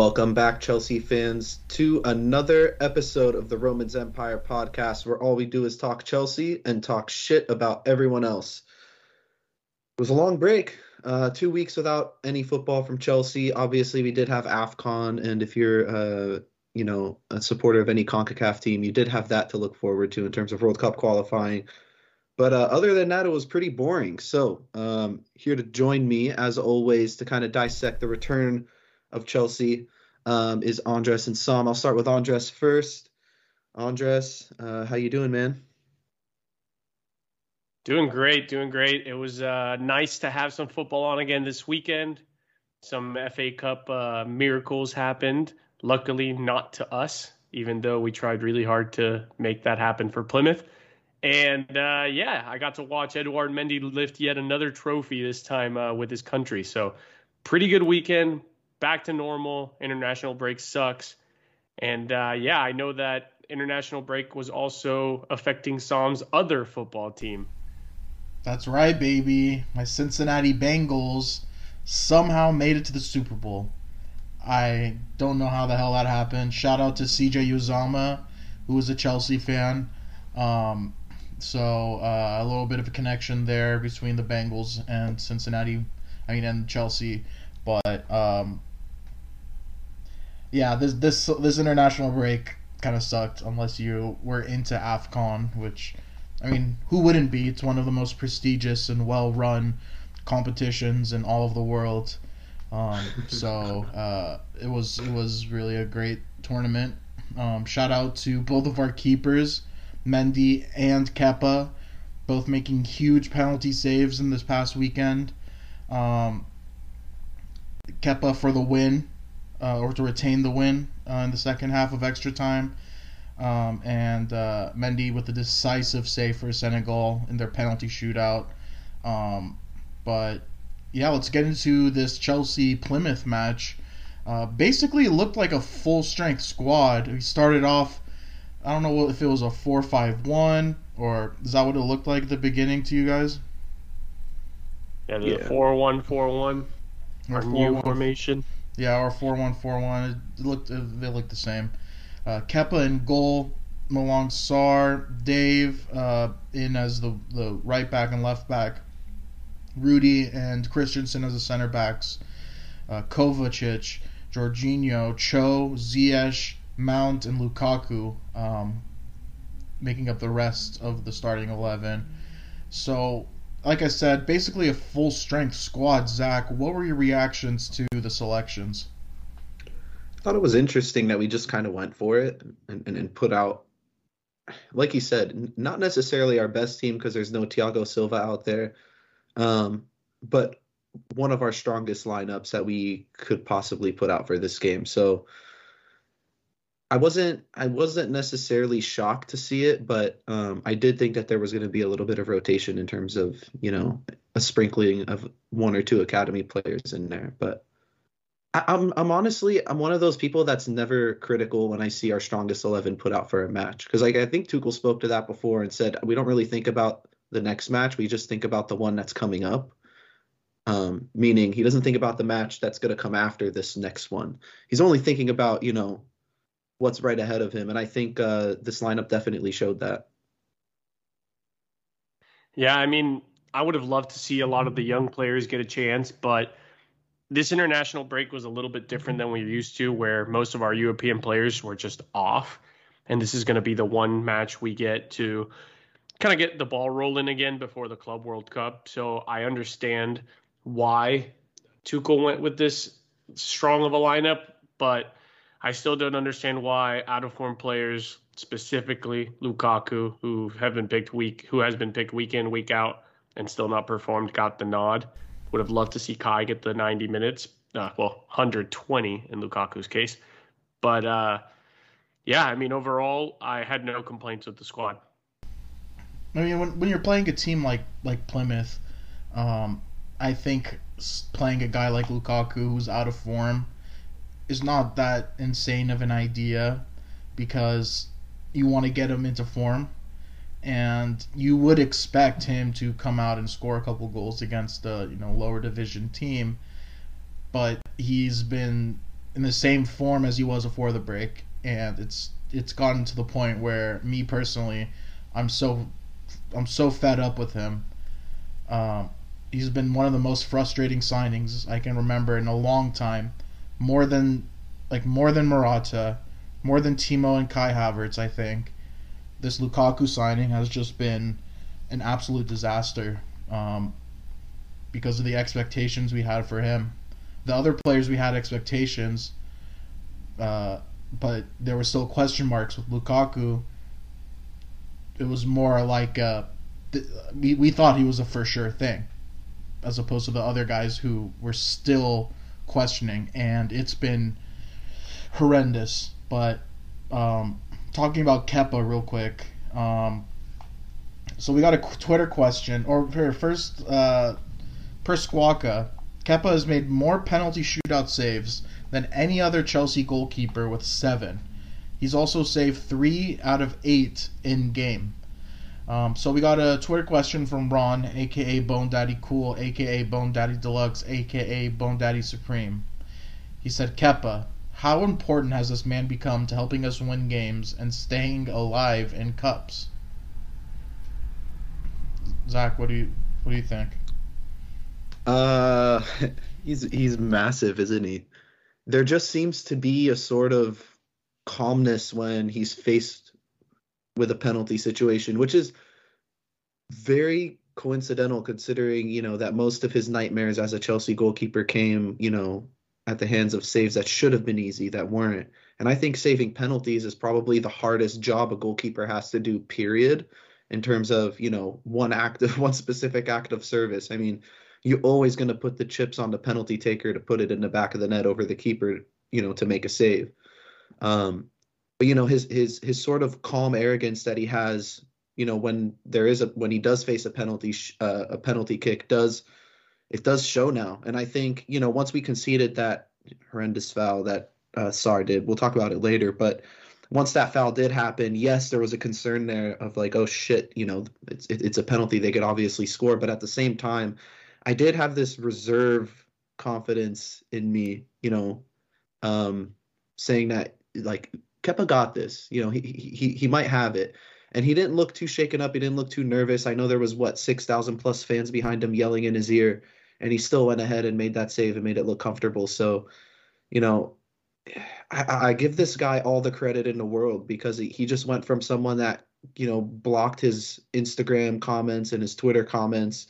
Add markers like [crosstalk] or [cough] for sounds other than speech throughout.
Welcome back, Chelsea fans, to another episode of the Romans Empire podcast where all we do is talk Chelsea and talk shit about everyone else. It was a long break, uh, two weeks without any football from Chelsea. Obviously, we did have AFCON, and if you're, uh, you know, a supporter of any CONCACAF team, you did have that to look forward to in terms of World Cup qualifying. But uh, other than that, it was pretty boring. So, um, here to join me, as always, to kind of dissect the return – of Chelsea um, is Andres and Sam. I'll start with Andres first. Andres, uh, how you doing, man? Doing great, doing great. It was uh, nice to have some football on again this weekend. Some FA Cup uh, miracles happened. Luckily, not to us, even though we tried really hard to make that happen for Plymouth. And uh, yeah, I got to watch Edouard Mendy lift yet another trophy this time uh, with his country. So, pretty good weekend back to normal. International break sucks. And uh, yeah, I know that international break was also affecting Sam's other football team. That's right, baby. My Cincinnati Bengals somehow made it to the Super Bowl. I don't know how the hell that happened. Shout out to CJ Uzomah, who was a Chelsea fan. Um, so uh, a little bit of a connection there between the Bengals and Cincinnati. I mean, and Chelsea. But um, yeah, this this this international break kind of sucked unless you were into AFCON, which I mean, who wouldn't be? It's one of the most prestigious and well-run competitions in all of the world. Um, [laughs] so uh, it was it was really a great tournament. Um, shout out to both of our keepers, Mendy and Kepa, both making huge penalty saves in this past weekend. Um, Kepa for the win uh, or to retain the win uh, in the second half of extra time. Um, and uh, Mendy with the decisive save for Senegal in their penalty shootout. Um, but yeah, let's get into this Chelsea Plymouth match. Uh, basically, it looked like a full strength squad. We started off, I don't know if it was a 4 5 1 or is that what it looked like at the beginning to you guys? Yeah, the 4 1 4 1. Our new formation. Yeah, or four one four one. It looked they looked the same. Uh, Kepa in goal, Malang Sarr, Dave uh, in as the the right back and left back, Rudy and Christensen as the center backs, uh, Kovacic, Jorginho, Cho, Ziyech, Mount, and Lukaku um, making up the rest of the starting eleven. So like I said, basically a full strength squad. Zach, what were your reactions to the selections? I thought it was interesting that we just kind of went for it and, and, and put out, like you said, not necessarily our best team because there's no Thiago Silva out there, um, but one of our strongest lineups that we could possibly put out for this game. So I wasn't I wasn't necessarily shocked to see it, but um, I did think that there was going to be a little bit of rotation in terms of you know a sprinkling of one or two academy players in there. But I, I'm I'm honestly I'm one of those people that's never critical when I see our strongest eleven put out for a match because like I think Tuchel spoke to that before and said we don't really think about the next match, we just think about the one that's coming up. Um, meaning he doesn't think about the match that's going to come after this next one. He's only thinking about you know what's right ahead of him. And I think uh, this lineup definitely showed that. Yeah, I mean, I would have loved to see a lot of the young players get a chance, but this international break was a little bit different than we're used to, where most of our European players were just off. And this is going to be the one match we get to kind of get the ball rolling again before the Club World Cup. So I understand why Tuchel went with this strong of a lineup, but I still don't understand why out of form players, specifically Lukaku, who have been picked week, who has been picked week in, week out, and still not performed, got the nod. Would have loved to see Kai get the 90 minutes. Uh, well, 120 in Lukaku's case. But uh, yeah, I mean, overall, I had no complaints with the squad. I mean, when, when you're playing a team like like Plymouth, um, I think playing a guy like Lukaku who's out of form is not that insane of an idea because you want to get him into form. And you would expect him to come out and score a couple goals against a you know lower division team. But he's been in the same form as he was before the break, and it's it's gotten to the point where me personally, I'm so I'm so fed up with him. Um, he's been one of the most frustrating signings I can remember in a long time, more than like more than Morata, more than Timo and Kai Havertz. I think this Lukaku signing has just been an absolute disaster um, because of the expectations we had for him. The other players we had expectations, uh, but there were still question marks with Lukaku. It was more like uh, th- we, we thought he was a for sure thing, as opposed to the other guys who were still questioning, and it's been horrendous. But um, talking about Kepa real quick. Um, so we got a Twitter question, or first, uh, per Squawka, Kepa has made more penalty shootout saves than any other Chelsea goalkeeper with seven. He's also saved three out of eight in game. Um, so we got a Twitter question from Ron, aka Bone Daddy Cool, aka Bone Daddy Deluxe, aka Bone Daddy Supreme. He said, Kepa, how important has this man become to helping us win games and staying alive in cups? Zach, what do you what do you think? Uh, [laughs] he's he's massive, isn't he? There just seems to be a sort of calmness when he's faced with a penalty situation, which is very coincidental considering, you know, that most of his nightmares as a Chelsea goalkeeper came, you know, at the hands of saves that should have been easy that weren't. And I think saving penalties is probably the hardest job a goalkeeper has to do, period, in terms of, you know, one act of [laughs] one specific act of service. I mean, you're always going to put the chips on the penalty taker to put it in the back of the net over the keeper, you know, to make a save. Um, but you know, his his his sort of calm arrogance that he has, you know, when there is a when he does face a penalty uh, a penalty kick does it does show now. And I think, you know, once we conceded that horrendous foul that uh, Sarr did, we'll talk about it later, but once that foul did happen, yes, there was a concern there of like, oh shit, you know, it's it's a penalty. They could obviously score, but at the same time, I did have this reserve confidence in me, you know, um, saying that like Kepa got this. You know, he he he might have it and he didn't look too shaken up. He didn't look too nervous. I know there was what six thousand plus fans behind him yelling in his ear, and he still went ahead and made that save and made it look comfortable. So, you know, I, I give this guy all the credit in the world because he, he just went from someone that you know blocked his Instagram comments and his Twitter comments,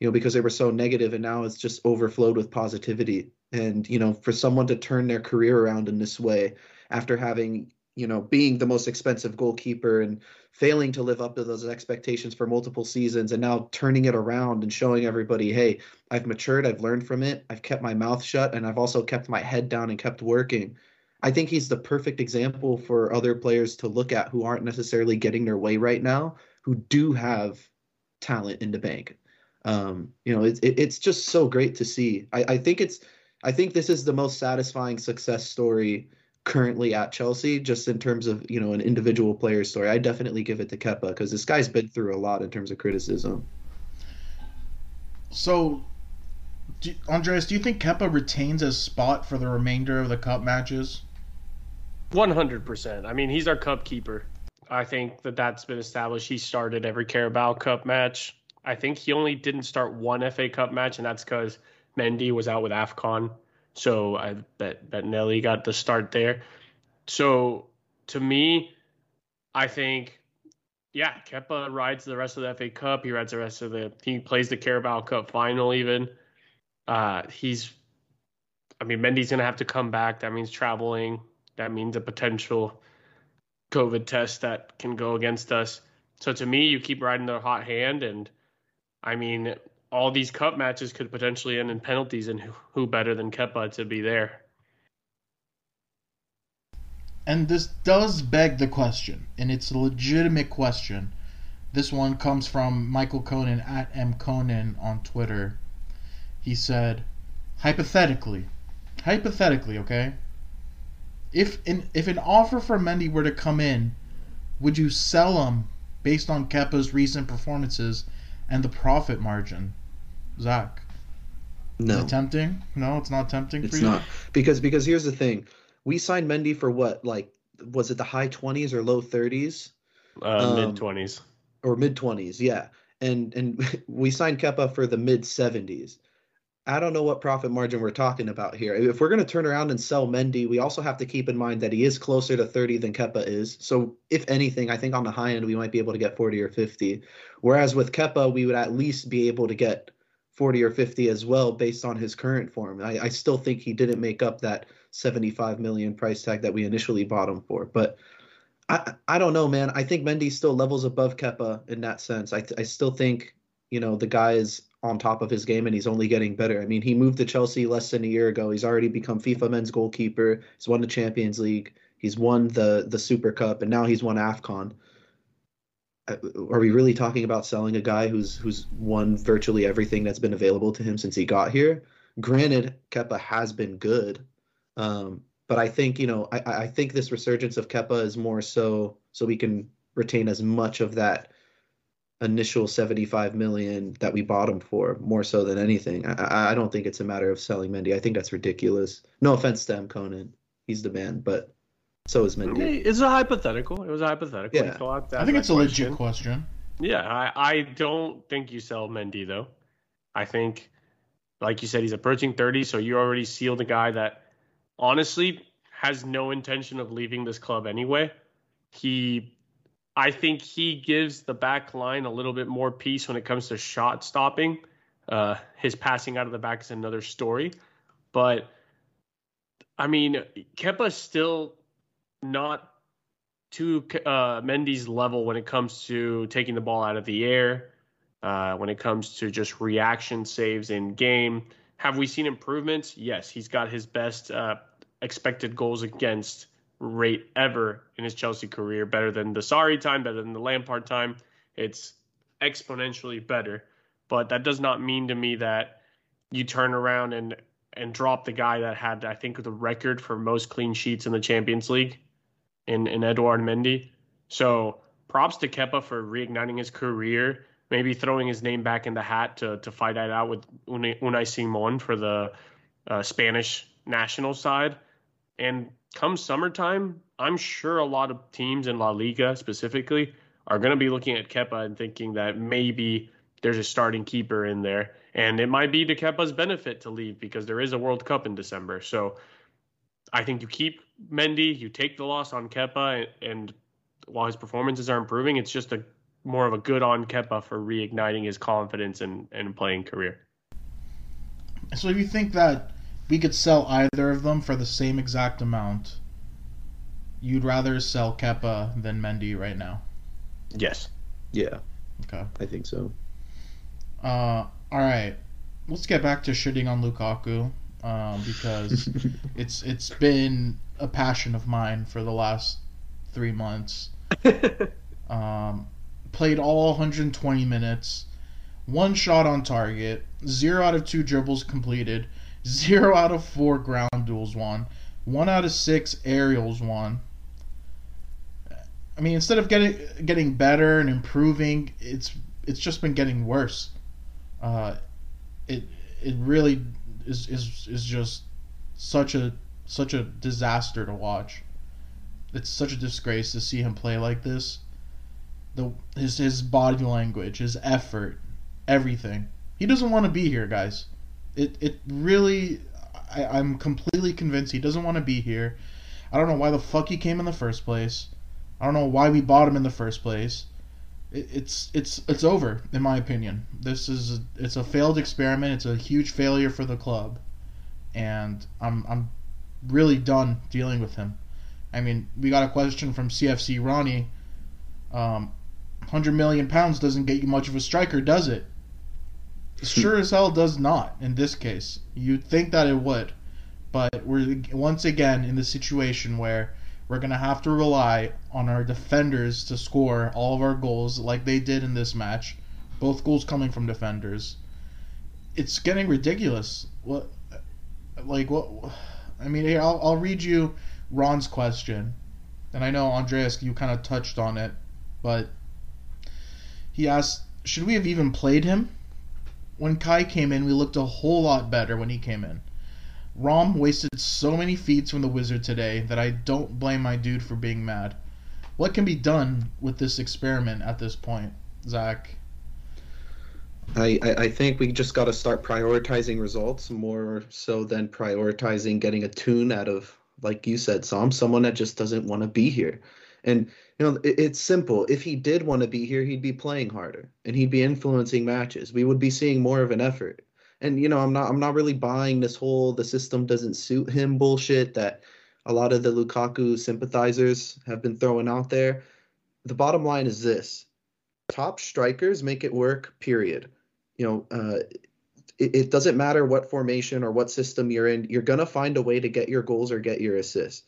you know, because they were so negative, and now it's just overflowed with positivity. And you know, for someone to turn their career around in this way after having you know, being the most expensive goalkeeper and failing to live up to those expectations for multiple seasons and now turning it around and showing everybody, hey, I've matured, I've learned from it, I've kept my mouth shut, and I've also kept my head down and kept working. I think he's the perfect example for other players to look at who aren't necessarily getting their way right now, who do have talent in the bank. Um, you know, it's it, it's just so great to see. I, I think it's I think this is the most satisfying success story currently at Chelsea, just in terms of you know an individual player story, I definitely give it to Kepa because this guy's been through a lot in terms of criticism. So, do, Andreas, do you think Kepa retains his spot for the remainder of the cup matches? One hundred percent. I mean, he's our cup keeper. I think that that's been established. He started every Carabao Cup match. I think he only didn't start one FA Cup match, and that's because Mendy was out with AFCON. So I bet Bettinelli got the start there. So to me, I think, yeah, Kepa rides the rest of the FA Cup. He rides the rest of the. He plays the Carabao Cup final even. Uh, he's, I mean, Mendy's gonna have to come back. That means traveling. That means a potential COVID test that can go against us. So to me, you keep riding the hot hand, and I mean, all these cup matches could potentially end in penalties, and who, who better than Kepa to be there? And this does beg the question, and it's a legitimate question. This one comes from Michael Conan at M Conan on Twitter. He said, hypothetically, hypothetically, okay, if an if an offer for Mendy were to come in, would you sell him based on Kepa's recent performances and the profit margin? Zach. No, tempting? No, it's not tempting it's for you. not because because here's the thing: we signed Mendy for what? Like, was it the high twenties or low thirties Uh, Um, Mid twenties. or mid twenties? Yeah, and and [laughs] we signed Kepa for the mid seventies. I don't know what profit margin we're talking about here. If we're going to turn around and sell Mendy, we also have to keep in mind that he is closer to 30 than Kepa is. So, if anything, I think on the high end, we might be able to get 40 or 50. Whereas with Kepa, we would at least be able to get 40 or 50 as well based on his current form. I, I still think he didn't make up that 75 million price tag that we initially bought him for. But I, I don't know, man. I think Mendy still levels above Kepa in that sense. I, I still think, you know, the guy is on top of his game and he's only getting better. I mean, he moved to Chelsea less than a year ago. He's already become FIFA men's goalkeeper. He's won the Champions League. He's won the the Super Cup and now he's won AFCON. Uh, Are we really talking about selling a guy who's who's won virtually everything that's been available to him since he got here? Granted, Kepa has been good, um, but I think you know I, I think this resurgence of Kepa is more so so we can retain as much of that initial 75 million that we bought him for more so than anything. I, I- I don't think it's a matter of selling Mendy. I think that's ridiculous. No offense to M. Conan. He's the man, but so is Mendy. It's a hypothetical. It was a hypothetical. Yeah. Fill I think it's a legit question. question. Yeah, I, I don't think you sell Mendy though. I think, like you said, he's approaching 30, so you already sealed a guy that honestly has no intention of leaving this club anyway. He, I think he gives the back line a little bit more peace when it comes to shot stopping. Uh, his passing out of the back is another story, but I mean, Kepa's still not to uh, Mendy's level when it comes to taking the ball out of the air, uh, when it comes to just reaction saves in game. Have we seen improvements? Yes, he's got his best uh, expected goals against rate ever in his Chelsea career, better than the Sarri time, better than the Lampard time. It's exponentially better, but that does not mean to me that you turn around and and drop the guy that had, I think, the record for most clean sheets in the Champions League in, in Edouard Mendy. So props to Kepa for reigniting his career, maybe throwing his name back in the hat to, to fight it out with Unai, Unai Simon for the uh, Spanish national side. And come summertime, I'm sure a lot of teams in La Liga specifically are going to be looking at Kepa and thinking that maybe there's a starting keeper in there. And it might be to Kepa's benefit to leave because there is a World Cup in December. So I think you keep Mendy, you take the loss on Kepa, and while his performances are improving, it's just a more of a good on Kepa for reigniting his confidence and, and playing career. So if you think that we could sell either of them for the same exact amount, you'd rather sell Kepa than Mendy right now. Yes. Yeah, Okay. I think so. Uh, all right. Let's get back to shitting on Lukaku um, because [laughs] it's it's been a passion of mine for the last three months. [laughs] Um, played all 120 minutes, one shot on target, zero out of two dribbles completed, zero out of four ground duels won, one out of six aerials won. I mean, instead of getting getting better and improving, it's it's just been getting worse. Uh, it it really is is is just such a such a disaster to watch. It's such a disgrace to see him play like this. The his his body language, his effort, everything. He doesn't want to be here, guys. It it really I, I'm completely convinced he doesn't want to be here. I don't know why the fuck he came in the first place. I don't know why we bought him in the first place. It, it's it's it's over in my opinion. This is a, it's a failed experiment. It's a huge failure for the club, and I'm I'm really done dealing with him. I mean, we got a question from CFC Ronnie. Um, hundred million pounds doesn't get you much of a striker, does it? Sure as hell does not in this case. You'd think that it would, but we're once again in the situation where we're gonna have to rely on our defenders to score all of our goals like they did in this match. Both goals coming from defenders. It's getting ridiculous. What, like what? I mean, here I'll I'll read you Ron's question, and I know Andreas, you kind of touched on it, but he asked, should we have even played him? When Kai came in, we looked a whole lot better when he came in. Rom wasted so many feats from the Wizard today that I don't blame my dude for being mad. What can be done with this experiment at this point, Zach? I, I, think we just got to start prioritizing results more so than prioritizing getting a tune out of, like you said, Sam, someone that just doesn't want to be here. And you know, it, it's simple. If he did want to be here, he'd be playing harder and he'd be influencing matches. We would be seeing more of an effort. And you know, I'm not I'm not really buying this whole the system doesn't suit him bullshit that a lot of the Lukaku sympathizers have been throwing out there. The bottom line is this: top strikers make it work. Period. You know, uh, it, it doesn't matter what formation or what system you're in. You're gonna find a way to get your goals or get your assists.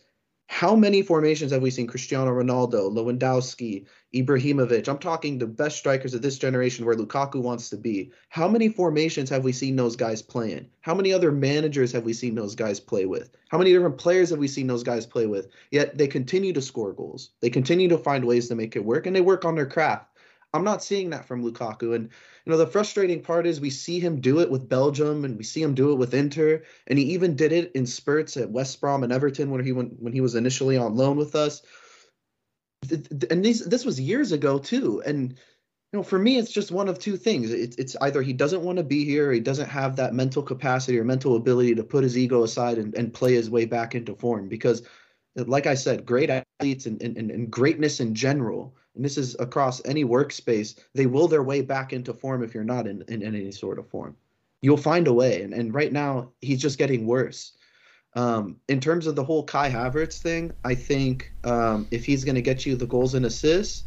How many formations have we seen Cristiano Ronaldo, Lewandowski, Ibrahimovic? I'm talking the best strikers of this generation where Lukaku wants to be. How many formations have we seen those guys play in? How many other managers have we seen those guys play with? How many different players have we seen those guys play with? Yet they continue to score goals. They continue to find ways to make it work and they work on their craft. I'm not seeing that from Lukaku. And you know, the frustrating part is we see him do it with Belgium and we see him do it with Inter, and he even did it in spurts at West Brom and Everton when he went when he was initially on loan with us. And these this was years ago too. And you know, for me, it's just one of two things. It's it's either he doesn't want to be here, or he doesn't have that mental capacity or mental ability to put his ego aside and, and play his way back into form. Because, like I said, great athletes and, and, and greatness in general and this is across any workspace, they will their way back into form if you're not in, in, in any sort of form. You'll find a way. And, and right now, he's just getting worse. Um, in terms of the whole Kai Havertz thing, I think um, if he's going to get you the goals and assists,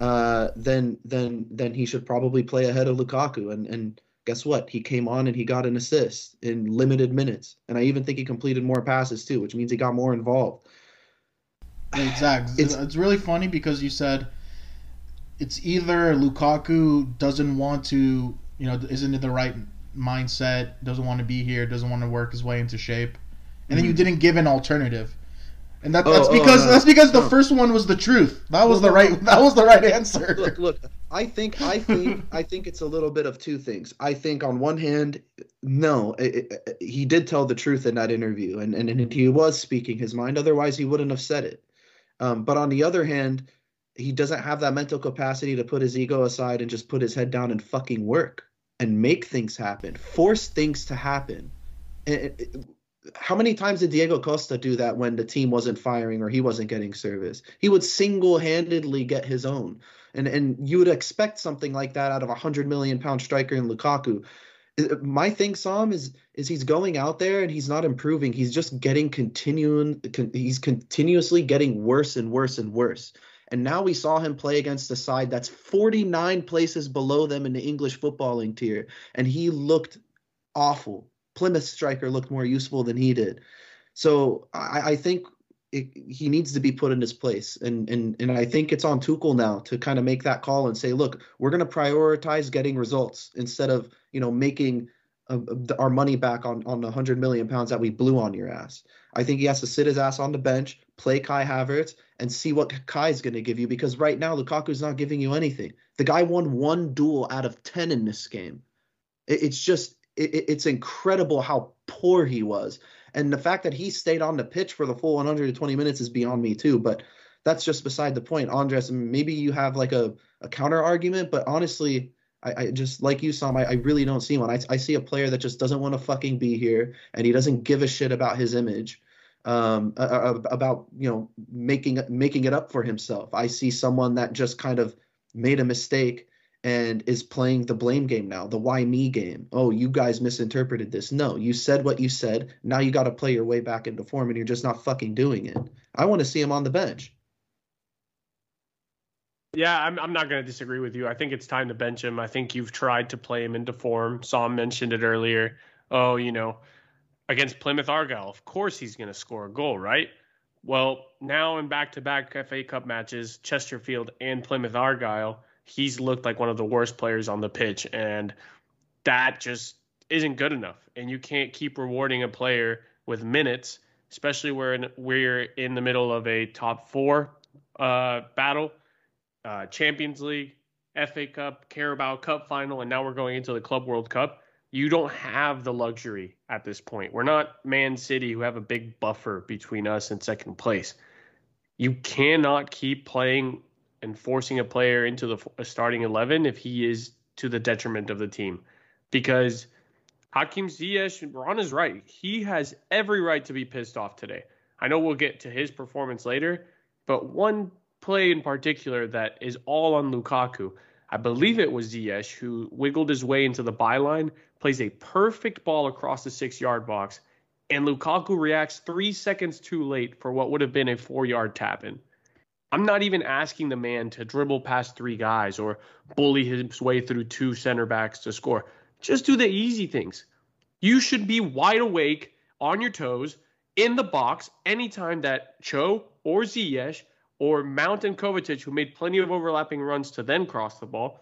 uh, then then then he should probably play ahead of Lukaku. And and guess what? He came on and he got an assist in limited minutes, and I even think he completed more passes too, which means he got more involved. Exactly. It's, it's really funny because you said it's either Lukaku doesn't want to, you know, isn't in the right mindset, doesn't want to be here, doesn't want to work his way into shape, and mm-hmm. then you mm-hmm. didn't give an alternative. And that, that's oh, because oh, no. that's because the first one was the truth. That was well, the right. That was the right answer. Look, look. I think, I [laughs] think, I think it's a little bit of two things. I think on one hand, no, it, it, he did tell the truth in that interview, and, and and he was speaking his mind. Otherwise, he wouldn't have said it. Um, but on the other hand, he doesn't have that mental capacity to put his ego aside and just put his head down and fucking work and make things happen, force things to happen. And, how many times did Diego Costa do that when the team wasn't firing or he wasn't getting service? He would single-handedly get his own, and and you would expect something like that out of a hundred million pound striker in Lukaku. My thing, Sam, is is he's going out there and he's not improving. He's just getting continuing. He's continuously getting worse and worse and worse. And now we saw him play against a side that's 49 places below them in the English footballing tier. And he looked awful. Plymouth striker looked more useful than he did. So I, I think it, he needs to be put in his place. And, and, and I think it's on Tuchel now to kind of make that call and say, look, we're going to prioritize getting results instead of, you know, making uh, our money back on, on the 100 million pounds that we blew on your ass. I think he has to sit his ass on the bench, play Kai Havertz, and see what Kai's going to give you because right now Lukaku's not giving you anything. The guy won one duel out of 10 in this game. It, it's just, it, it's incredible how poor he was. And the fact that he stayed on the pitch for the full 120 minutes is beyond me too. But that's just beside the point. Andres, maybe you have like a, a counter argument, but honestly, I, I, just like you, Sam. I, I really don't see one. I, I see a player that just doesn't want to fucking be here, and he doesn't give a shit about his image, um, about you know making making it up for himself. I see someone that just kind of made a mistake and is playing the blame game now, the why me game. Oh, you guys misinterpreted this. No, you said what you said. Now you got to play your way back into form, and you're just not fucking doing it. I want to see him on the bench. Yeah, I'm, I'm not going to disagree with you. I think it's time to bench him. I think you've tried to play him into form. Sam mentioned it earlier. Oh, you know, against Plymouth Argyle, of course he's going to score a goal, right? Well, now in back to back FA Cup matches, Chesterfield and Plymouth Argyle, he's looked like one of the worst players on the pitch. And that just isn't good enough. And you can't keep rewarding a player with minutes, especially where we're in the middle of a top four uh, battle uh, Champions League, FA Cup, Carabao Cup final, and now we're going into the Club World Cup. You don't have the luxury at this point. We're not Man City who have a big buffer between us and second place. You cannot keep playing and forcing a player into the starting 11 if he is to the detriment of the team. Because Hakim Ziyech, Ron is right. He has every right to be pissed off today. I know we'll get to his performance later, but one play in particular that is all on Lukaku. I believe it was Ziyech who wiggled his way into the byline, plays a perfect ball across the six yard box, and Lukaku reacts three seconds too late for what would have been a four yard tap in. I'm not even asking the man to dribble past three guys or bully his way through two center backs to score. Just do the easy things. You should be wide awake, on your toes, in the box anytime that Cho or Ziyech or Mount and Kovacic, who made plenty of overlapping runs to then cross the ball,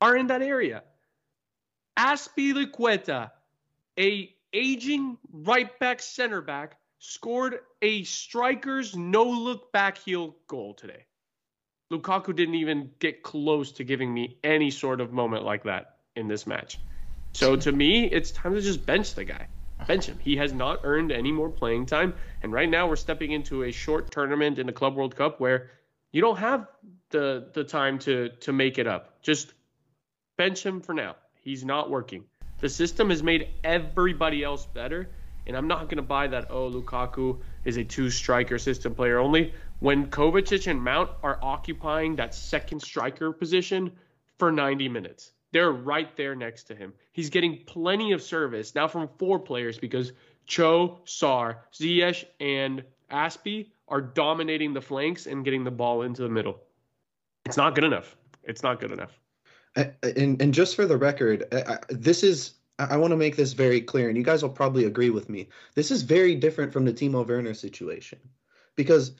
are in that area. Azpilicueta, a aging right back center back, scored a striker's no look back heel goal today. Lukaku didn't even get close to giving me any sort of moment like that in this match. So to me, it's time to just bench the guy. Bench him. He has not earned any more playing time. And right now we're stepping into a short tournament in the Club World Cup where you don't have the the time to to make it up. Just bench him for now. He's not working. The system has made everybody else better. And I'm not going to buy that, oh, Lukaku is a two striker system player only. When Kovacic and Mount are occupying that second striker position for 90 minutes, they're right there next to him. He's getting plenty of service now from four players because Cho, Sarr, Ziyech, and Azpi are dominating the flanks and getting the ball into the middle. It's not good enough. It's not good enough. And and just for the record, this is I want to make this very clear, and you guys will probably agree with me. This is very different from the Timo Werner situation, because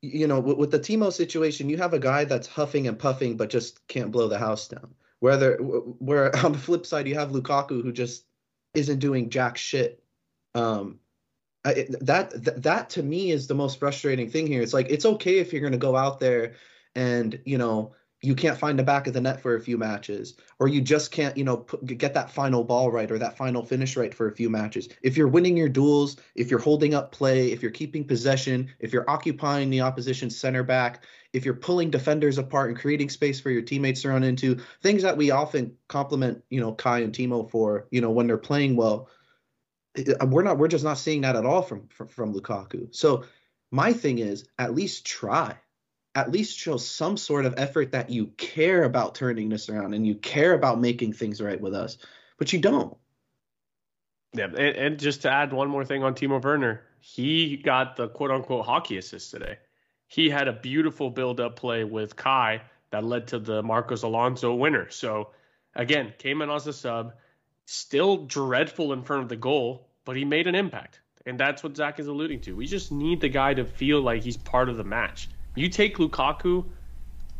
you know with, with the Timo situation, you have a guy that's huffing and puffing but just can't blow the house down. Whether where [laughs] on the flip side you have Lukaku who just isn't doing jack shit. Um, I, that, that that to me is the most frustrating thing here. It's like it's okay if you're going to go out there and you know you can't find the back of the net for a few matches or you just can't you know put, get that final ball right or that final finish right for a few matches. If you're winning your duels if you're holding up play if you're keeping possession if you're occupying the opposition center back if you're pulling defenders apart and creating space for your teammates to run into things that we often compliment you know kai and timo for you know when they're playing well we're not we're just not seeing that at all from from, from lukaku. So my thing is at least try at least show some sort of effort that you care about turning this around and you care about making things right with us, but you don't. Yeah, and, and just to add one more thing on Timo Werner, he got the quote unquote hockey assist today. He had a beautiful build up play with Kai that led to the Marcos Alonso winner. So again, came in as a sub, still dreadful in front of the goal, but he made an impact. And that's what Zach is alluding to. We just need the guy to feel like he's part of the match. You take Lukaku,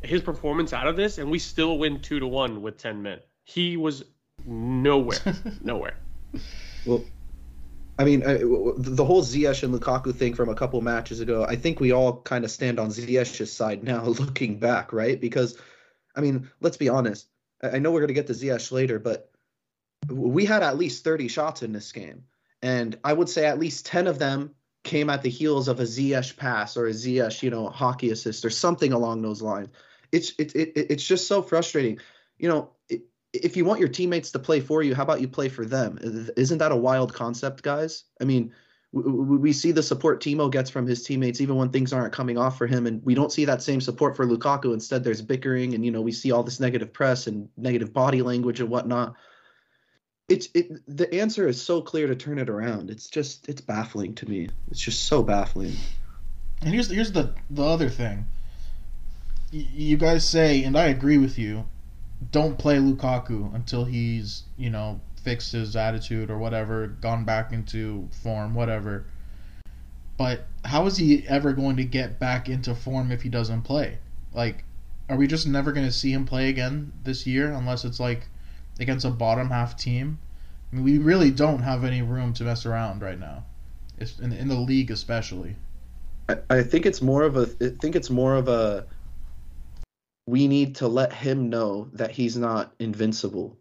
his performance out of this, and we still win two to one with ten men. He was nowhere, [laughs] nowhere. Well, I mean, I, the whole Ziyech and Lukaku thing from a couple matches ago. I think we all kind of stand on Ziyech's side now, [laughs] looking back, right? Because, I mean, let's be honest. I know we're going to get to Ziyech later, but we had at least 30 shots in this game. And I would say at least 10 of them came at the heels of a Ziyech pass or a Ziyech, you know, hockey assist or something along those lines. It's it, it it's just so frustrating. You know, if you want your teammates to play for you, how about you play for them? Isn't that a wild concept, guys? I mean, we, we see the support Timo gets from his teammates even when things aren't coming off for him, and we don't see that same support for Lukaku. Instead, there's bickering, and you know, we see all this negative press and negative body language and whatnot it's it the answer is so clear to turn it around. It's just it's baffling to me. It's just so baffling. And here's here's the the other thing. Y- you guys say, and I agree with you. Don't play Lukaku until he's you know fixed his attitude or whatever, gone back into form, whatever. But how is he ever going to get back into form if he doesn't play? Like, are we just never going to see him play again this year unless it's like against a bottom half team. I mean, we really don't have any room to mess around right now, it's in, in the league especially. I, I think it's more of a. I think it's more of a we need to let him know that he's not invincible.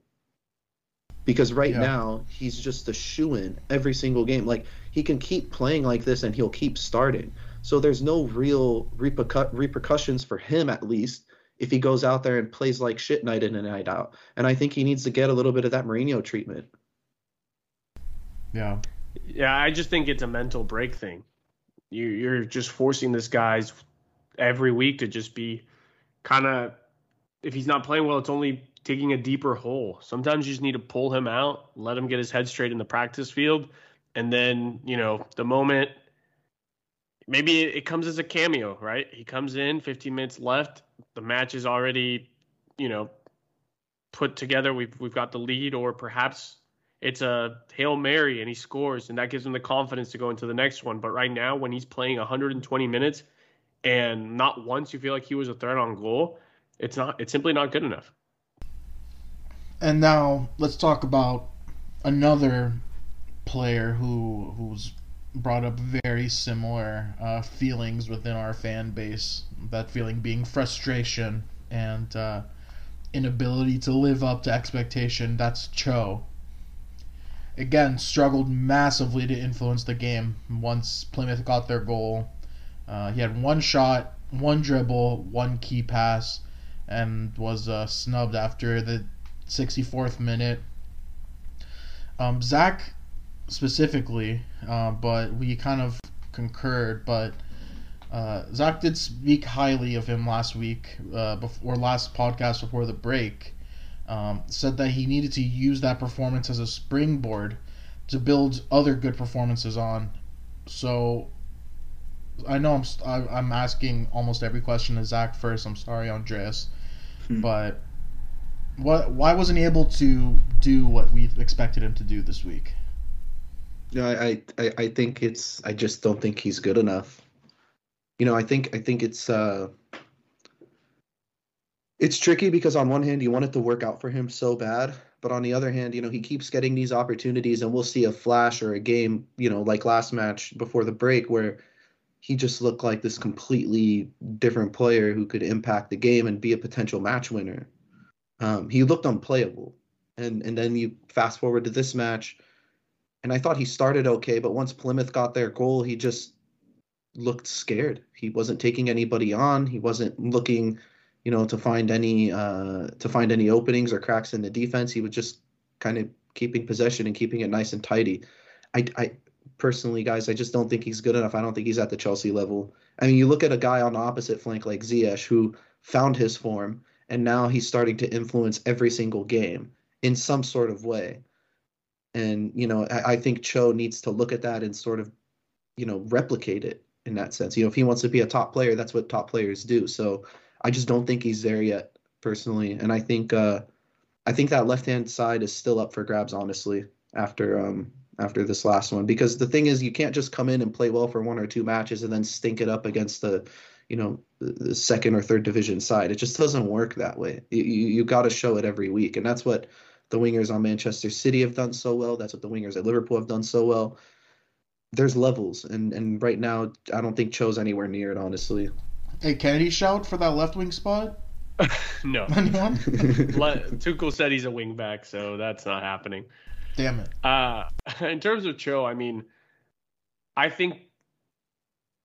Because right Yeah. now he's just a shoe in every single game. Like he can keep playing like this and he'll keep starting. So there's no real repercu- repercussions for him at least if he goes out there and plays like shit night in and night out. And I think he needs to get a little bit of that Mourinho treatment. Yeah. Yeah, I just think it's a mental break thing. You, you're just forcing this guy's every week to just be kind of. If he's not playing well, it's only digging a deeper hole. Sometimes you just need to pull him out, let him get his head straight in the practice field, and then you know the moment. Maybe it, it comes as a cameo, right? He comes in, 15 minutes left, the match is already, you know, put together. We've we've got the lead, or perhaps it's a hail mary and he scores, and that gives him the confidence to go into the next one. But right now, when he's playing 120 minutes and not once you feel like he was a threat on goal, it's not. It's simply not good enough. And now let's talk about another player who who's brought up very similar uh, feelings within our fan base. That feeling being frustration and uh, inability to live up to expectation. That's Cho. Again, struggled massively to influence the game once Plymouth got their goal. Uh, he had one shot, one dribble, one key pass, and was uh, snubbed after the 64th minute. Um, Zach specifically, uh, but we kind of concurred. But uh, Zach did speak highly of him last week, uh, before last podcast before the break. Um, said that he needed to use that performance as a springboard to build other good performances on. So I know I'm st- I- I'm asking almost every question to Zach first. I'm sorry, Andreas, Hmm. but what? Why wasn't he able to do what we expected him to do this week? No, I, I, I think it's. I just don't think he's good enough. You know, I think I think it's uh, it's tricky because on one hand you want it to work out for him so bad, but on the other hand, you know, he keeps getting these opportunities, and we'll see a flash or a game, you know, like last match before the break where he just looked like this completely different player who could impact the game and be a potential match winner. Um, he looked unplayable, and and then you fast forward to this match and I thought he started okay, but once Plymouth got their goal, he just looked scared. He wasn't taking anybody on. He wasn't looking, you know, to find any uh, to find any openings or cracks in the defense. He was just kind of keeping possession and keeping it nice and tidy. I, I personally, guys, I just don't think he's good enough. I don't think he's at the Chelsea level. I mean, you look at a guy on the opposite flank like Ziyech who found his form and now he's starting to influence every single game in some sort of way. And you know, I, I think Cho needs to look at that and sort of, you know, replicate it in that sense. You know, if he wants to be a top player, that's what top players do. So I just don't think he's there yet, personally. And I think uh I think that left hand side is still up for grabs, honestly, after um after this last one. Because the thing is you can't just come in and play well for one or two matches and then stink it up against the you know the, second or third division side. It just doesn't work that way. You you, you got to show it every week, and that's what the wingers on Manchester City have done so well. That's what the wingers at Liverpool have done so well. There's levels, and and right now I don't think Cho's anywhere near it, honestly. Hey, can he shout for that left wing spot? [laughs] no, [laughs] Anyone? [laughs] Le- Tuchel said he's a wingback, so that's not happening. Damn it. Uh, in terms of Cho, I mean, I think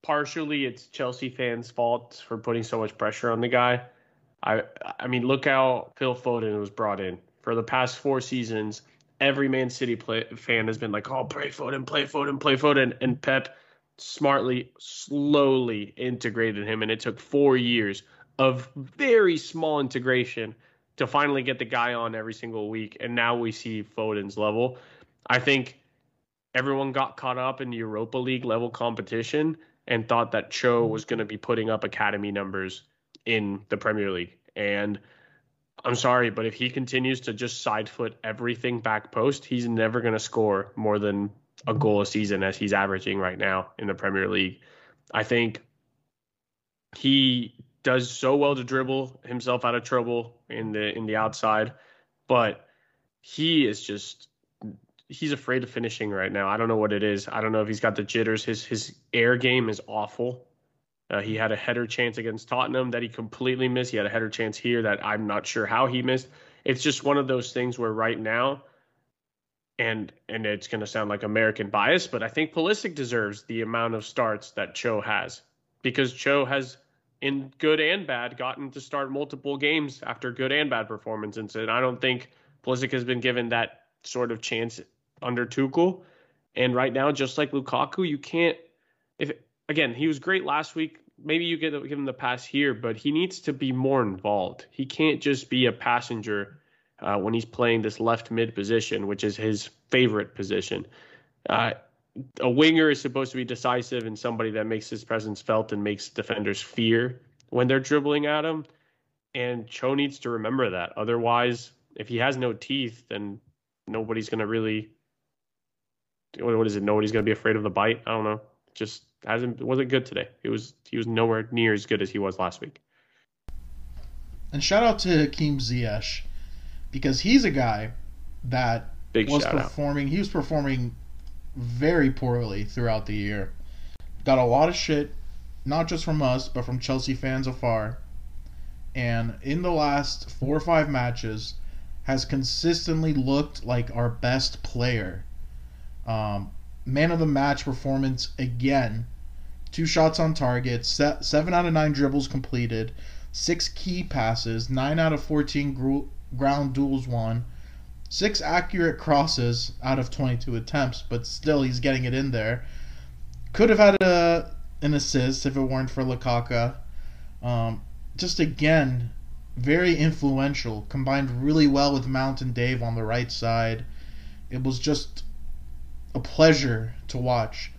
partially it's Chelsea fans' fault for putting so much pressure on the guy. I I mean, look how Phil Foden was brought in for the past four seasons. Every Man City play, fan has been like, "Oh, play Foden, play Foden, play Foden," and Pep smartly, slowly integrated him, and it took four years of very small integration to finally get the guy on every single week. And now we see Foden's level. I think everyone got caught up in the Europa League level competition and thought that Cho was going to be putting up academy numbers in the Premier League. And I'm sorry, but if he continues to just side foot everything back post, he's never going to score more than a goal a season as he's averaging right now in the Premier League. I think he does so well to dribble himself out of trouble in the in the outside, but he is just he's afraid of finishing right now. I don't know what it is. I don't know if he's got the jitters. His his air game is awful. Uh, he had a header chance against Tottenham that he completely missed. He had a header chance here that I'm not sure how he missed. It's just one of those things where right now, and and it's going to sound like American bias, but I think Pulisic deserves the amount of starts that Cho has because Cho has, in good and bad, gotten to start multiple games after good and bad performances, and I don't think Pulisic has been given that sort of chance under Tuchel. And right now, just like Lukaku, you can't. If again, he was great last week. Maybe you get give him the pass here, but he needs to be more involved. He can't just be a passenger uh, when he's playing this left mid position, which is his favorite position. Uh, a winger is supposed to be decisive and somebody that makes his presence felt and makes defenders fear when they're dribbling at him. And Cho needs to remember that. Otherwise, if he has no teeth, then nobody's going to really. What is it? Nobody's going to be afraid of the bite. I don't know. Just hasn't wasn't good today. He was he was nowhere near as good as he was last week. And shout out to Hakim Ziyech because he's a guy that Big was shout out. performing. He was performing very poorly throughout the year. Got a lot of shit, not just from us, but from Chelsea fans afar. And in the last four or five matches, has consistently looked like our best player. Um, man of the match performance again. Two shots on target, seven out of nine dribbles completed, six key passes, nine out of 14 gr- ground duels won, six accurate crosses out of 22 attempts, but still he's getting it in there. Could have had a an assist if it weren't for Lukaku. Um, just again, very influential. Combined really well with Mount and Dave on the right side. It was just a pleasure to watch.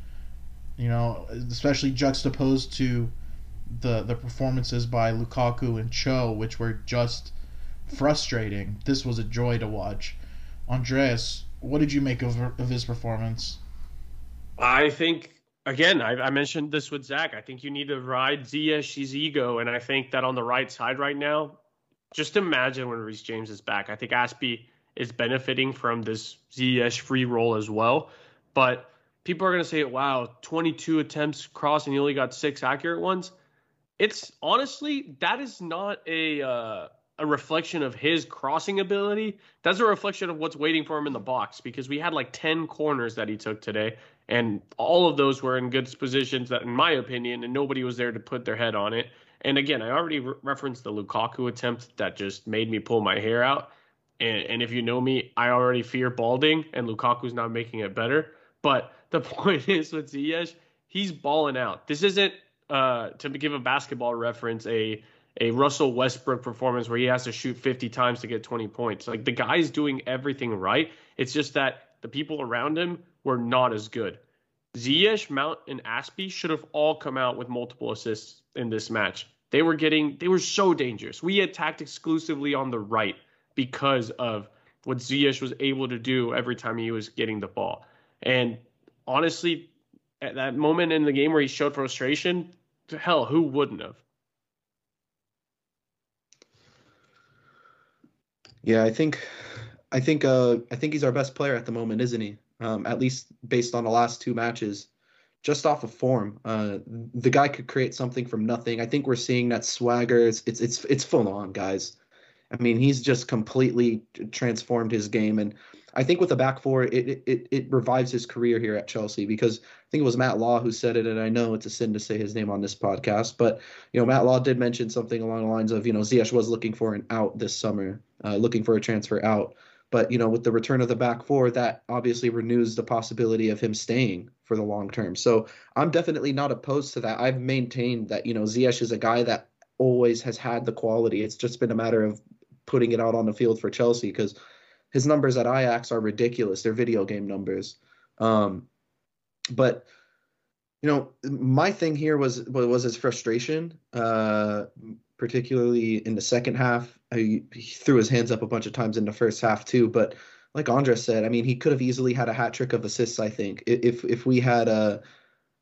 You know, especially juxtaposed to the the performances by Lukaku and Cho, which were just frustrating. This was a joy to watch. Andreas, what did you make of of his performance? I think again, I, I, mentioned this with Zach. I think you need to ride Ziyech's ego, and I think that on the right side right now, just imagine when Reece James is back. I think Azpi is benefiting from this Ziyech free roll as well. But people are going to say, "Wow, 22 attempts cross, and he only got six accurate ones." It's honestly that is not a uh, a reflection of his crossing ability. That's a reflection of what's waiting for him in the box because we had like 10 corners that he took today, and all of those were in good positions that, in my opinion, and nobody was there to put their head on it. And again, I already re- referenced the Lukaku attempt that just made me pull my hair out. And, and if you know me, I already fear balding, and Lukaku's not making it better. But the [laughs] point is with Ziyech, he's balling out. This isn't, uh, to give a basketball reference, a a Russell Westbrook performance where he has to shoot 50 times to get 20 points. Like the guy's doing everything right. It's just that the people around him were not as good. Ziyech, Mount, and Azpi should have all come out with multiple assists in this match. They were getting, they were so dangerous. We attacked exclusively on the right because of what Ziyech was able to do every time he was getting the ball. And honestly, at that moment in the game where he showed frustration, hell, who wouldn't have? Yeah, I think, I think, uh, I think he's our best player at the moment, isn't he? Um, at least based on the last two matches, just off of form. Uh, the guy could create something from nothing. I think we're seeing that swagger. It's it's it's, it's full on, guys. I mean, he's just completely transformed his game, and I think with the back four, it it it revives his career here at Chelsea because I think it was Matt Law who said it, and I know it's a sin to say his name on this podcast, but you know Matt Law did mention something along the lines of you know Ziyech was looking for an out this summer, uh, looking for a transfer out. But you know, with the return of the back four, that obviously renews the possibility of him staying for the long term. So I'm definitely not opposed to that. I've maintained that you know Ziyech is a guy that always has had the quality. It's just been a matter of putting it out on the field for Chelsea because his numbers at Ajax are ridiculous. They're video game numbers. Um, but you know, my thing here was was his frustration. Uh, particularly in the second half. He, he threw his hands up a bunch of times in the first half too, but like Andres said, I mean, he could have easily had a hat trick of assists. I think if if we had a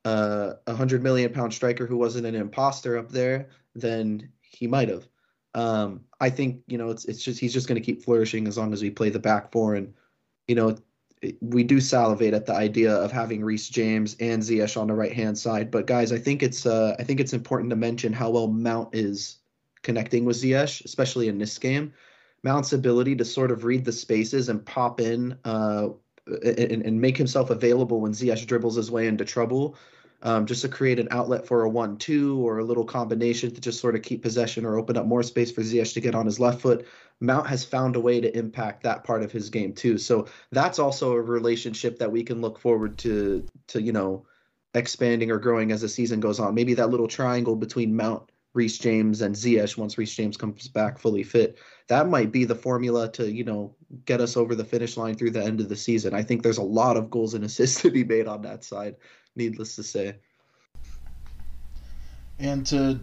a hundred million pound striker who wasn't an imposter up there, then he might have. Um, I think you know it's it's just he's just going to keep flourishing as long as we play the back four, and you know we do salivate at the idea of having Reece James and Ziyech on the right hand side. But guys, I think it's uh, I think it's important to mention how well Mount is connecting with Ziyech, especially in this game. Mount's ability to sort of read the spaces and pop in uh, and, and make himself available when Ziyech dribbles his way into trouble um, just to create an outlet for a one-two or a little combination to just sort of keep possession or open up more space for Ziyech to get on his left foot. Mount has found a way to impact that part of his game too. So that's also a relationship that we can look forward to to you know expanding or growing as the season goes on. Maybe that little triangle between Mount, Reece James, and Ziyech once Reece James comes back fully fit. That might be the formula to you know get us over the finish line through the end of the season. I think there's a lot of goals and assists [laughs] to be made on that side needless to say. And to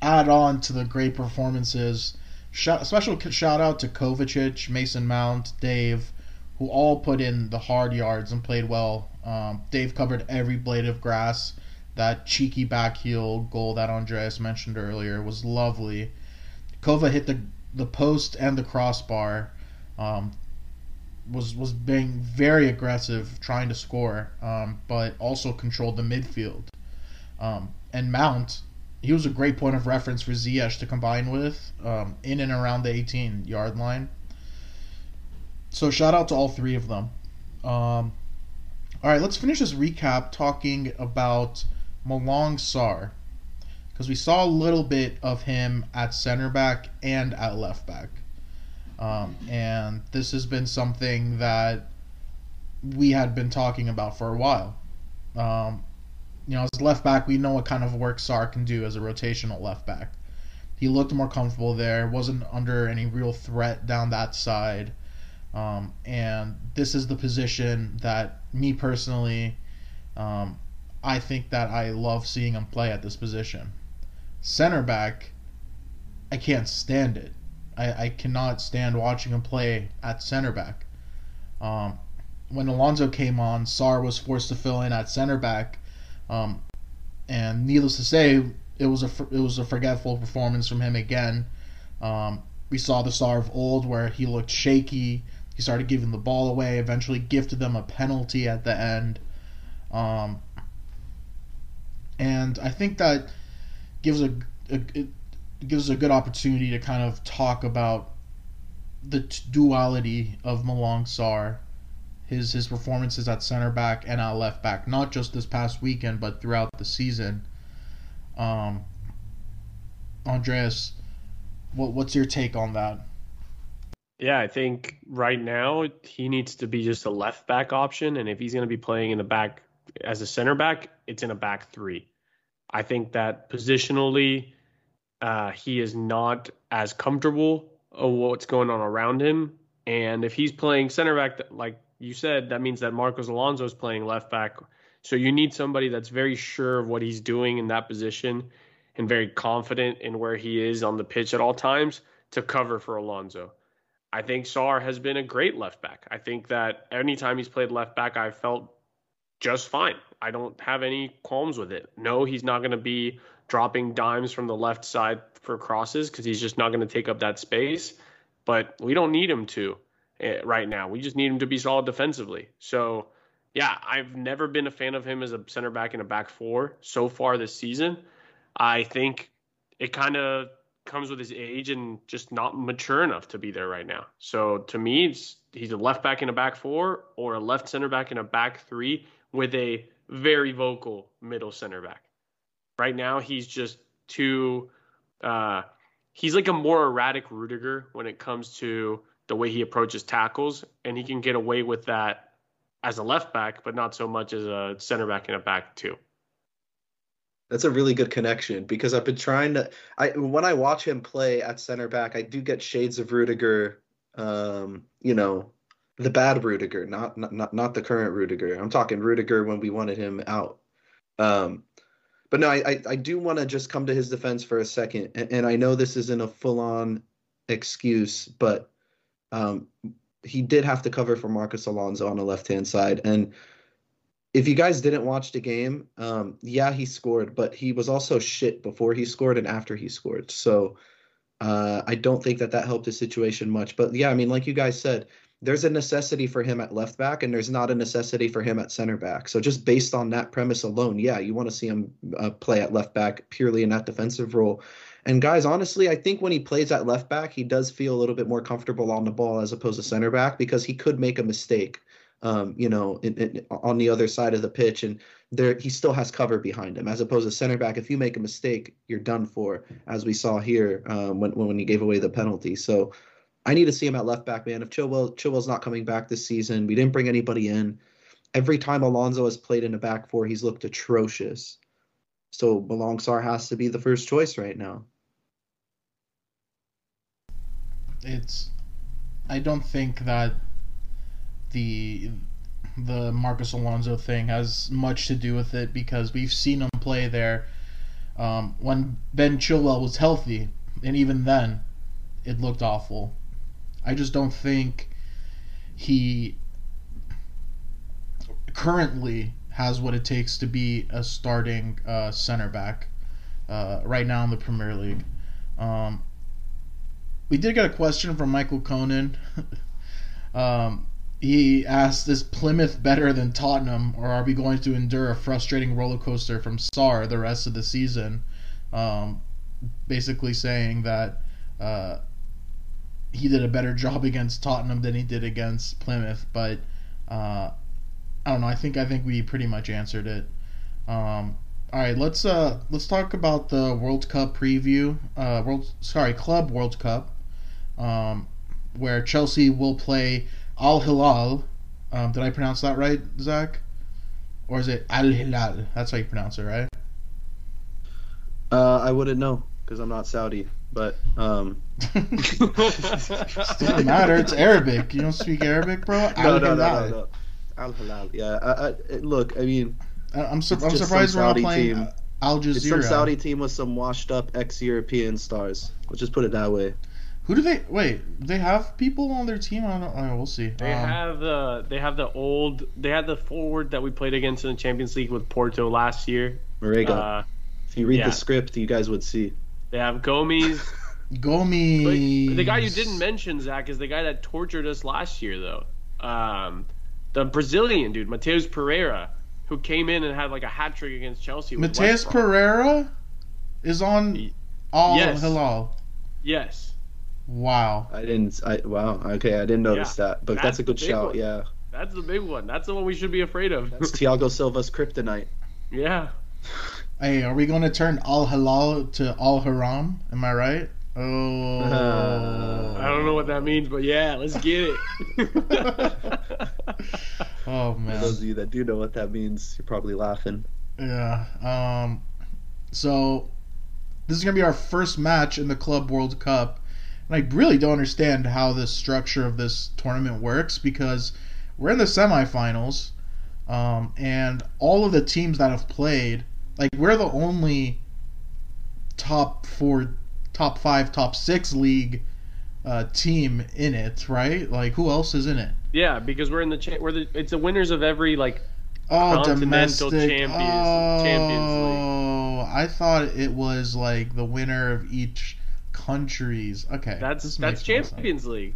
add on to the great performances, shout, special shout out to Kovacic, Mason Mount, Dave, who all put in the hard yards and played well. Um, Dave covered every blade of grass. That cheeky back heel goal that Andreas mentioned earlier was lovely. Kova hit the the post and the crossbar. Um, was was being very aggressive, trying to score, um, but also controlled the midfield. Um, and Mount, he was a great point of reference for Ziyech to combine with um, in and around the 18 yard line. So shout out to all three of them. Um, all right, let's finish this recap talking about Malang Sarr because we saw a little bit of him at center back and at left back. Um, and this has been something that we had been talking about for a while. Um, you know, as left back, we know what kind of work Sarr can do as a rotational left back. He looked more comfortable there, wasn't under any real threat down that side. Um, and this is the position that me personally, um, I think that I love seeing him play at this position. Center back, I can't stand it. I, I cannot stand watching him play at center back. Um, when Alonso came on, Sarr was forced to fill in at center back, um, and needless to say, it was a it was a forgetful performance from him again. Um, we saw the Sarr of old where he looked shaky. He started giving the ball away. Eventually, gifted them a penalty at the end. Um, and I think that gives a, a, gives us a good opportunity to kind of talk about the duality of Malang Sarr, his his performances at center back and at left back, not just this past weekend, but throughout the season. Um, Andreas, what what's your take on that? Yeah, I think right now he needs to be just a left back option, and if he's going to be playing in the back as a center back, it's in a back three. I think that positionally uh, he is not as comfortable of what's going on around him. And if he's playing center back, like you said, that means that Marcos Alonso is playing left back. So you need somebody that's very sure of what he's doing in that position and very confident in where he is on the pitch at all times to cover for Alonso. I think Sarr has been a great left back. I think that anytime he's played left back, I've felt just fine. I don't have any qualms with it. No, he's not going to be dropping dimes from the left side for crosses because he's just not going to take up that space. But we don't need him to eh, right now. We just need him to be solid defensively. So, yeah, I've never been a fan of him as a center back in a back four so far this season. I think it kind of comes with his age and just not mature enough to be there right now. So to me, he's a left back in a back four or a left center back in a back three with a very vocal middle center back. Right now, he's just too. Uh, he's like a more erratic Rudiger when it comes to the way he approaches tackles, and he can get away with that as a left back, but not so much as a center back and a back too. That's a really good connection because I've been trying to. I when I watch him play at center back, I do get shades of Rudiger. Um, you know, the bad Rudiger, not not not the current Rudiger. I'm talking Rudiger when we wanted him out. Um, but no, I, I, I do want to just come to his defense for a second, and, and I know this isn't a full on excuse, but um, he did have to cover for Marcos Alonso on the left hand side, and if you guys didn't watch the game, um, yeah, he scored, but he was also shit before he scored and after he scored. So uh, I don't think that that helped the situation much. But yeah, I mean, like you guys said, there's a necessity for him at left back and there's not a necessity for him at center back. So just based on that premise alone, yeah, you want to see him uh, play at left back purely in that defensive role. And guys, honestly, I think when he plays at left back, he does feel a little bit more comfortable on the ball as opposed to center back because he could make a mistake, um, you know, in, in, on the other side of the pitch, and there he still has cover behind him. As opposed to center back, if you make a mistake, you're done for, as we saw here um, when when he gave away the penalty. So I need to see him at left back, man. If Chilwell Chilwell's not coming back this season, we didn't bring anybody in. Every time Alonso has played in a back four, he's looked atrocious. So Malang Sarr has to be the first choice right now. It's I don't think that the the Marcos Alonso thing has much to do with it because we've seen him play there um, when Ben Chilwell was healthy, and even then, it looked awful. I just don't think he currently has what it takes to be a starting uh, center back uh, right now in the Premier League. Um, we did get a question from Michael Conan. [laughs] um, he asked, "Is Plymouth better than Tottenham, or are we going to endure a frustrating roller coaster from Sarr the rest of the season?" Um, basically saying that uh, he did a better job against Tottenham than he did against Plymouth. But uh, I don't know. I think I think we pretty much answered it. Um, all right, let's uh let's talk about the World Cup preview. Uh, World sorry, Club World Cup, um, where Chelsea will play Al Hilal. Um, did I pronounce that right, Zach? Or is it Al Hilal? That's how you pronounce it, right? Uh, I wouldn't know because I'm not Saudi, but um, [laughs] doesn't matter. It's Arabic. You don't speak Arabic, bro. no, no, no, no, no. Al Hilal. Yeah. I, I, look, I mean, I'm, su- I'm surprised we're not playing team. Al Jazeera. It's some Saudi team with some washed up ex-European stars. Let's just put it that way. Who do they wait? They have people on their team. I don't know. We'll see. They um, have the they have the old they had the forward that we played against in the Champions League with Porto last year. Marega. Uh, if you read yeah. the script, you guys would see. They have Gomes. [laughs] Gomes. But the guy you didn't mention, Zach, is the guy that tortured us last year, though. Um, the Brazilian dude, Matheus Pereira, who came in and had like a hat trick against Chelsea. Matheus Pereira is on all yes. Hilal. Yes. Wow. I didn't. I wow. Okay, I didn't notice yeah, that, but that's, that's a good shout. One. Yeah. That's the big one. That's the one we should be afraid of. That's Thiago Silva's [laughs] kryptonite. Yeah. Hey, are we going to turn al halal to Al Haram? Am I right? Oh. Uh, I don't know what that means, but yeah, let's get it. [laughs] oh man. For those of you that do know what that means, you're probably laughing. Yeah. Um. So, this is gonna be our first match in the Club World Cup, and I really don't understand how the structure of this tournament works because we're in the semifinals, um, and all of the teams that have played, like we're the only top four top five, top six league uh, team in it, right? Like who else is in it? Yeah, because we're in the cha- we're the it's the winners of every like oh, continental domestic. champions oh, Champions League. I thought it was like the winner of each countries. Okay, that's that's Champions League.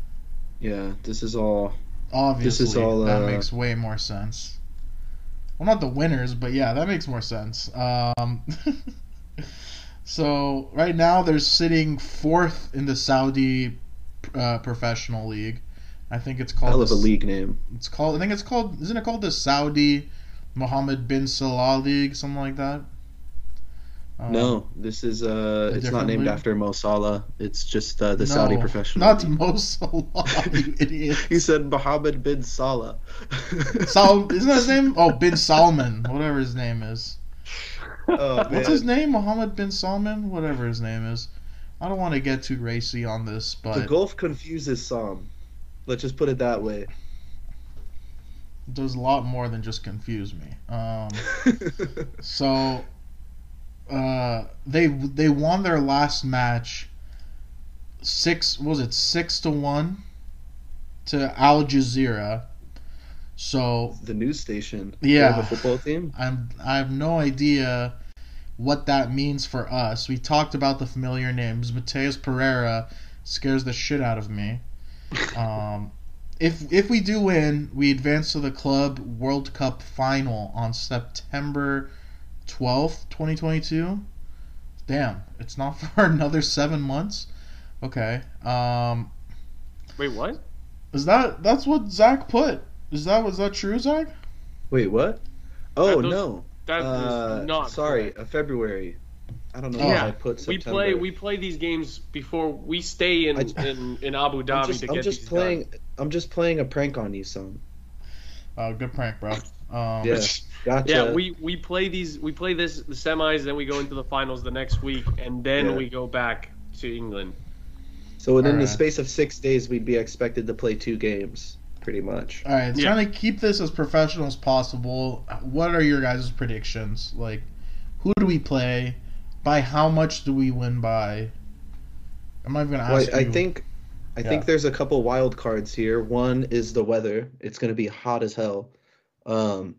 Yeah, this is all. Obviously, this is all. Uh, that makes way more sense. Well, not the winners, but yeah, that makes more sense. Um, [laughs] So right now they're sitting fourth in the Saudi uh, professional league. I think it's called. Hell of a league name. It's called. I think it's called. Isn't it called the Saudi Mohammed bin Salah League? Something like that. Um, no, this is uh, it's not named league? after Mo Salah. It's just uh, the no, Saudi professional. Not league. Mo Salah, [laughs] you idiot. he said Mohammed bin Salah. Sal, [laughs] isn't that his name? Oh, bin Salman, whatever his name is. Oh, What's his name? Mohammed bin Salman? Whatever his name is. I don't want to get too racy on this, but the Gulf confuses some. Let's just put it that way. It does a lot more than just confuse me. Um, [laughs] so, uh, they they won their last match. Six was it six to one to Al Jazeera so the news station. Yeah, the football team. [laughs] I'm. I have no idea what that means for us. We talked about the familiar names. Matheus Pereira scares the shit out of me. Um, if if we do win, we advance to the club World Cup final on September twelfth, twenty twenty two. Damn, it's not [laughs] for another seven months. Okay. Um, Wait, what? is that that's what Zach put? Is that was that true, Zach? Wait, what? Oh those- no. That is Uh, not sorry, correct. uh, February. I don't know Oh. why Yeah, I put we play we play these games before we stay in I- in, in Abu Dhabi I'm just, to I'm get just these playing. done. I'm just playing a prank on you, son. Oh, good prank, bro. Um, Yeah. [laughs] Gotcha. Yeah, we, we play these we play this the semis, then we go into the finals the next week, and then Yeah. we go back to England. So within the Alright. space of six days, we'd be expected to play two games, pretty much. All right, Yeah. trying to keep this as professional as possible. What are your guys' predictions? Like, who do we play? By how much do we win by? I'm not even gonna ask I, I you. think, I Yeah. think there's a couple wild cards here. One is the weather; it's going to be hot as hell. Um,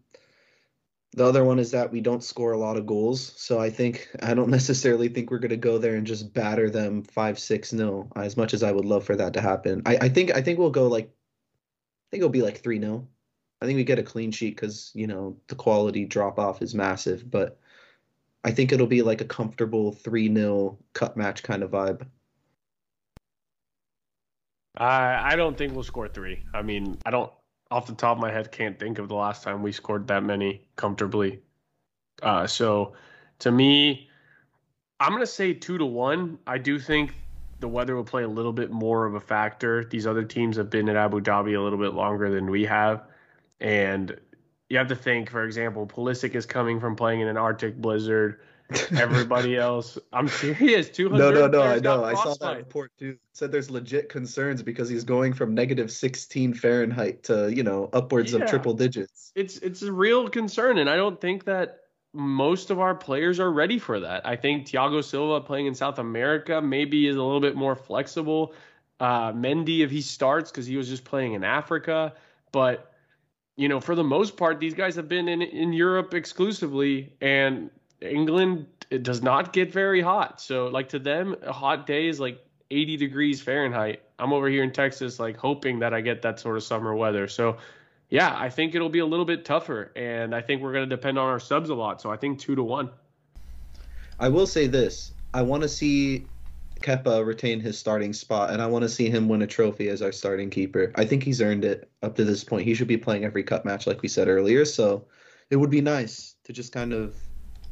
the other one is that we don't score a lot of goals, so I think I don't [laughs] necessarily think we're going to go there and just batter them five six nil. As much as I would love for that to happen, I, I think I think we'll go like, I think it'll be like three 0 I think we get a clean sheet because you know the quality drop off is massive, but I think it'll be like a comfortable three 0 cut match kind of vibe. I I don't think we'll score three. I mean, I don't off the top of my head can't think of the last time we scored that many comfortably. Uh, so to me, I'm gonna say two to one. I do think the weather will play a little bit more of a factor. These other teams have been at Abu Dhabi a little bit longer than we have, and you have to think. For example, Pulisic is coming from playing in an Arctic blizzard. [laughs] Everybody else, I'm serious. Two No, hundred. no, no. I know. I saw that report too. It said there's legit concerns because he's going from negative 16 Fahrenheit to, you know, upwards Yeah. of triple digits. it's it's a real concern, and I don't think that most of our players are ready for that. I think Thiago Silva playing in South America maybe is a little bit more flexible. Uh, Mendy, if he starts, because he was just playing in Africa, but you know, for the most part, these guys have been in in Europe exclusively, and England it does not get very hot. So, like to them, a hot day is like 80 degrees Fahrenheit. I'm over here in Texas, like hoping that I get that sort of summer weather. So, yeah, I think it'll be a little bit tougher, and I think we're going to depend on our subs a lot. So, I think two to one. I will say this. I want to see Kepa retain his starting spot, and I want to see him win a trophy as our starting keeper. I think he's earned it up to this point. He should be playing every cup match, like we said earlier. So it would be nice to just kind of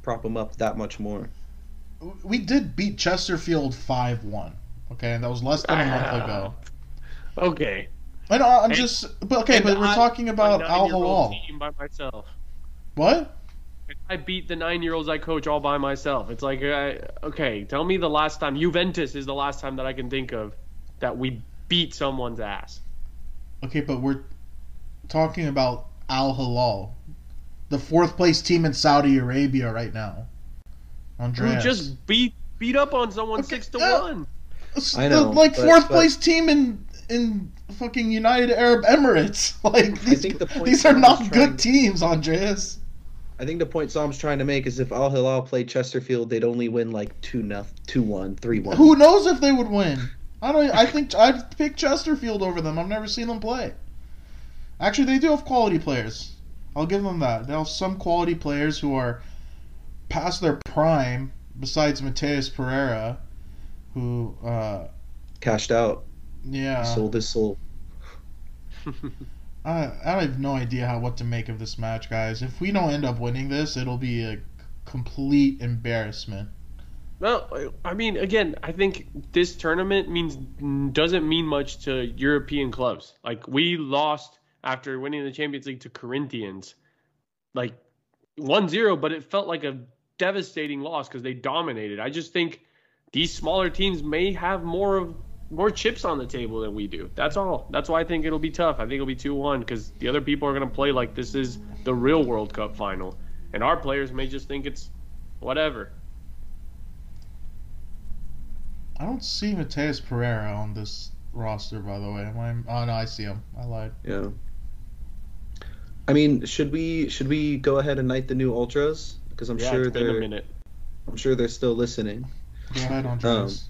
prop him up that much more. we did beat Chesterfield five one. Okay, and that was less than a month ago. [laughs] Okay. I know. I'm And- just, but okay, but we're I- talking about Al nine-year-old Hilal. team by myself. What? I beat the nine-year-olds I coach all by myself. It's like, uh, okay, tell me the last time Juventus is the last time that I can think of that we beat someone's ass. Okay, but we're talking about Al Hilal, the fourth place team in Saudi Arabia right now. Andreas. Who Andreas. just beat beat up on someone Okay, six to yeah. one. It's I the, know, like but- fourth but- place team in in fucking United Arab Emirates. [laughs] Like these, think the point these are not good teams, Andreas. I think the point Psalm's trying to make is if Al Hilal played Chesterfield, they'd only win like 2 0, 2 1, 3 1. Who knows if they would win? I don't. I think [laughs] I'd pick Chesterfield over them. I've never seen them play. Actually, they do have quality players. I'll give them that. They have some quality players who are past their prime. Besides Matheus Pereira, who, uh, Cashed out, yeah, sold his soul. [laughs] I I have no idea how what to make of this match, guys. If we don't end up winning this, it'll be a complete embarrassment. Well, I mean, again, I think this tournament means doesn't mean much to European clubs. Like we lost after winning the Champions League to Corinthians, like 1-0, but it felt like a devastating loss because they dominated. I just think these smaller teams may have more of more chips on the table than we do. That's all. That's why I think it'll be tough. I think it'll be 2-1 because the other people are going to play like this is the real World Cup final, and our players may just think it's whatever. I don't see Matheus Pereira on this roster, by the way. Am I? Oh no, I see him. I lied. Yeah. I mean, should we should we go ahead and knight the new ultras? Because I'm yeah, sure it's been a they're minute. I'm sure they're still listening. Go ahead, Andres.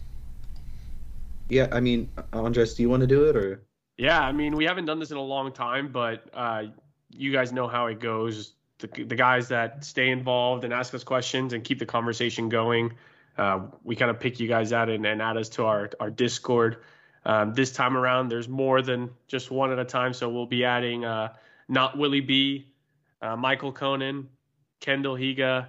Yeah, I mean, Andres, do you want to do it or? Yeah, I mean, we haven't done this in a long time, but uh, you guys know how it goes. The, the guys that stay involved and ask us questions and keep the conversation going, uh, we kind of pick you guys out and, and add us to our, our Discord. Um, this time around, there's more than just one at a time, so we'll be adding uh, not Willie B, uh, Michael Conan, Kendall Higa,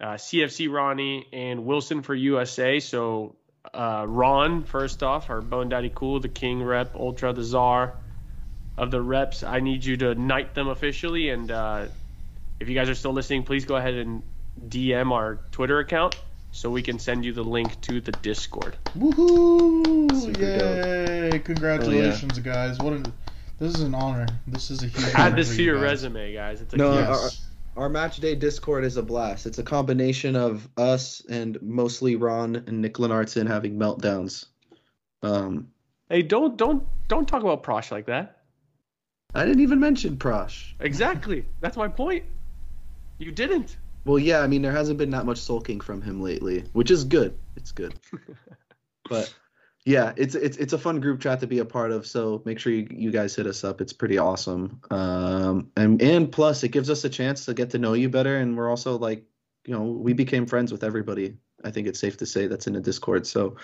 uh, CFC Ronnie, and Wilson for USA. So uh, Ron, first off, our Bone Daddy Cool, the King Rep, Ultra, the Czar of the reps. I need you to knight them officially. And uh, if you guys are still listening, please go ahead and DM our Twitter account so we can send you the link to the Discord. Woohoo! Super Yay! Congratulations, guys. What a, this is an honor. This is a huge honor. Add this to you your guys. resume, guys. It's a No, gift. our- Yes. Our match day Discord is a blast. It's a combination of us and mostly Ron and Nick Lenartson having meltdowns. Um, Hey, don't don't don't talk about Prosh like that. I didn't even mention Prosh. Exactly. That's my point. You didn't. Well, yeah, I mean there hasn't been that much sulking from him lately, which is good. It's good. [laughs] but yeah, it's it's it's a fun group chat to be a part of. So make sure you, you guys hit us up. It's pretty awesome. Um, and and plus it gives us a chance to get to know you better. And we're also like, you know, we became friends with everybody. I think it's safe to say that's in the Discord. So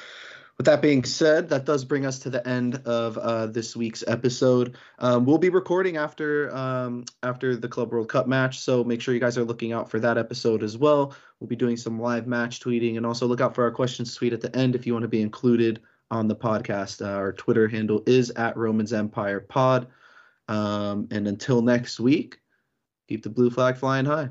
with that being said, that does bring us to the end of uh, this week's episode. Um, we'll be recording after um, after the Club World Cup match, so make sure you guys are looking out for that episode as well. We'll be doing some live match tweeting, and also look out for our questions tweet at the end if you want to be included on the podcast. Uh, our Twitter handle is at Romans Empire Pod. Um, and until next week, keep the blue flag flying high.